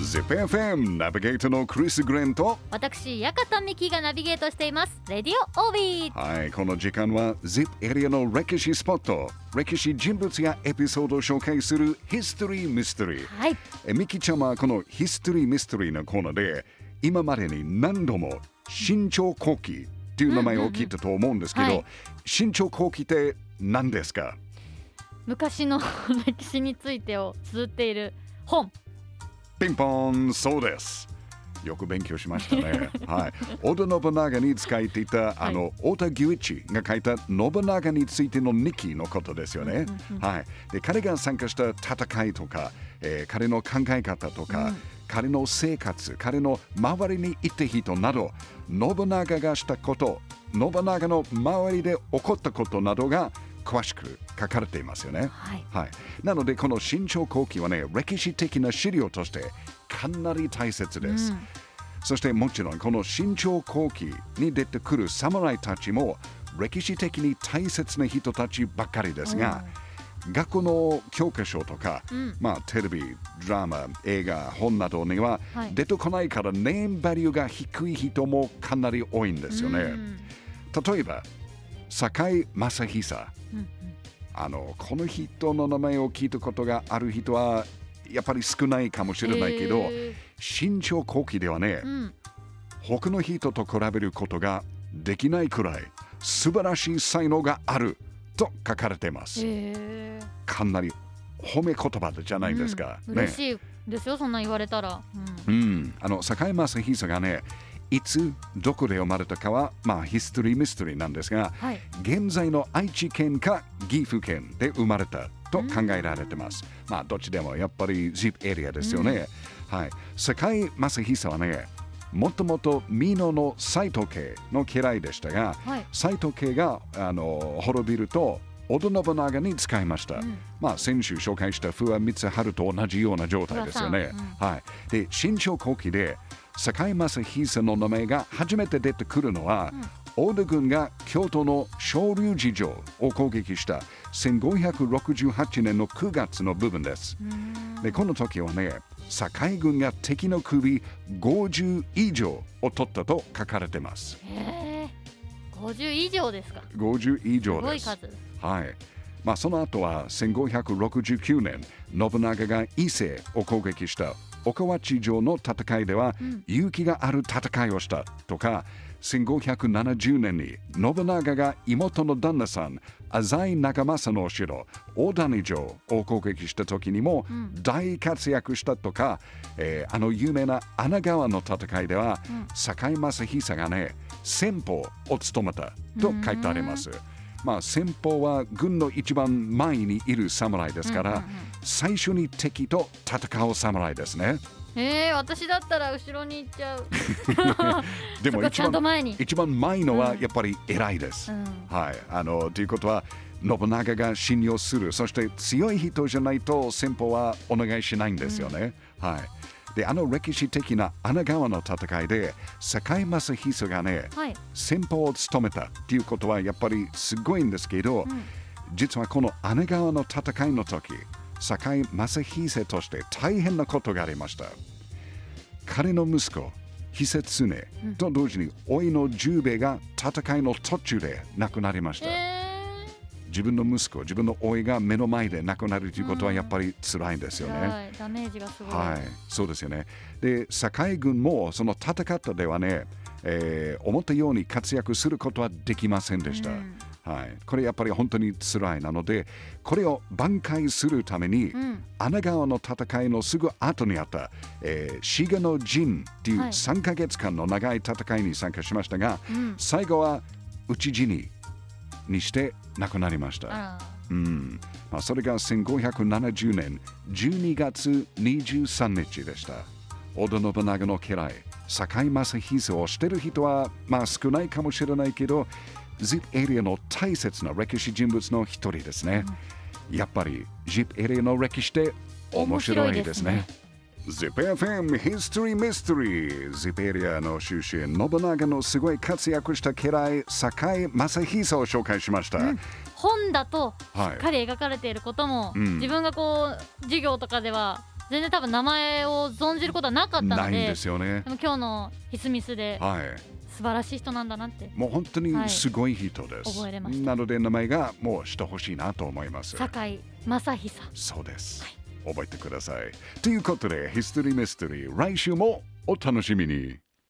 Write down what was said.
ZIPFM ナビゲーターのクリス・グレンと私館美希がナビゲートしています。レディオオービー。はいこの時間は ZIP エリアの歴史スポット。歴史人物やエピソードを紹介するヒストリー・ミステリーはい。えミキちゃんはこのヒストリー・ミステリーのコーナーで今までに何度も新潮後期っていう名前を聞いたと思うんですけど、はい新潮後期って何ですか？昔の 歴史についてを綴っている本ピンポンそうですよく勉強しましたね。はい。織田信長に使っていた、あの、太田牛一が書いた信長についての日記のことですよね。はい。で、彼が参加した戦いとか、えー彼の考え方とか、彼の生活、彼の周りにいた人など、信長がしたこと、信長の周りで起こったことなどが詳しく書かれていますよね。はい。はい、なのでこの新潮後期はね歴史的な資料としてかなり大切です、うん。そしてもちろんこの新潮後期に出てくる侍たちも歴史的に大切な人たちばかりですが、学校の教科書とか、うん。まあ、テレビ、ドラマ、映画、本などにははい。出てこないからネームバリューが低い人もかなり多いんですよね。うん。例えば、堺正久。うんあのこの人の名前を聞いたことがある人はやっぱり少ないかもしれないけど、へ新潮後期ではねー、うん。他の人と比べることができないくらい素晴らしい才能があると書かれています。へー。かなり褒め言葉じゃないですか。ねうん。嬉しいですよそんな言われたら、うん。うん、あの堺正久がねいつどこで生まれたかはまあヒストリーミステリーなんですがはい現在の愛知県か岐阜県で生まれたと考えられてます。まあどっちでもやっぱり ZIP エリアですよね。はい。堺正久はね、もともと美濃の斎藤家の家来でしたが、はい斎藤家があの滅びると織田信長に使いました。うんまあ先週紹介した不破光晴と同じような状態ですよね。不破はい。で、新朝後期で堺正久の名前が初めて出てくるのは、大田軍が京都の昇龍寺城を攻撃した1568年の9月の部分です。でこの時はね、堺軍が敵の首50以上を取ったと書かれてます。へえ50以上ですか50以す上です。ごい数はい。まあその後は1569年、信長が伊勢を攻撃した岡町城の戦いでは、勇気がある戦いをしたとか、1570年に信長が妹の旦那さん、浅井長政のお城、大谷城を攻撃した時にも大活躍したとか、えーあの有名な穴川の戦いでは、堺正久がね、先鋒を務めたと書いてあります。まあ、先鋒は軍の一番前にいる侍ですから、最初に敵と戦う侍ですね。えー、私だったら後ろに行っちゃう でそこちゃんとも一番前に一番前のはうんやっぱり偉いです。うんはい。あの、ということは、信長が信用する、そして強い人じゃないと先鋒はお願いしないんですよね。はい。で、あの歴史的な穴川の戦いで、堺正久がね、はい。先鋒を務めたっていうことはやっぱりすごいんですけど、実はこの姉川の戦いの時堺正久として大変なことがありました。彼の息子久常と同時に甥の十兵衛が戦いの途中で亡くなりました、え自分の息子自分の甥が目の前で亡くなるということはうんやっぱり辛いんですー、よね、はい。ダメージがすごい、はい、そうですよね。で、堺軍もその戦ったではね、えー思ったように活躍することはできませんでした。うん。はい、これやっぱり本当に辛いなので、これを挽回するために、うん。穴川の戦いのすぐ後にあった、えー、滋賀の陣っていうはい。3ヶ月間の長い戦いに参加しましたが、うん。最後は討ち死ににして亡くなりました。うんまあ、それが1570年12月23日でした。織田信長の家来、堺正久をしてる人は、まあ、少ないかもしれないけど、ZIP エリアの大切な歴史人物の一人ですね。やっぱり ZIP エリアの歴史って面白いですね。ZIPFM History Mystery ゼペリアの出身信長のすごい活躍した家来堺正久を紹介しました、うん、本だとしっかり描かれていることも、はい、自分がこう授業とかでは全然多分名前を存じることはなかったのでないんですよね。でも今日のヒスミスで、はい、素晴らしい人なんだなってもう本当にすごい人です、はい、覚えれました。なので名前がもうしてほしいなと思います。堺正久そうです、はい。覚えてください。ということで、ヒストリーミステリー、来週もお楽しみに。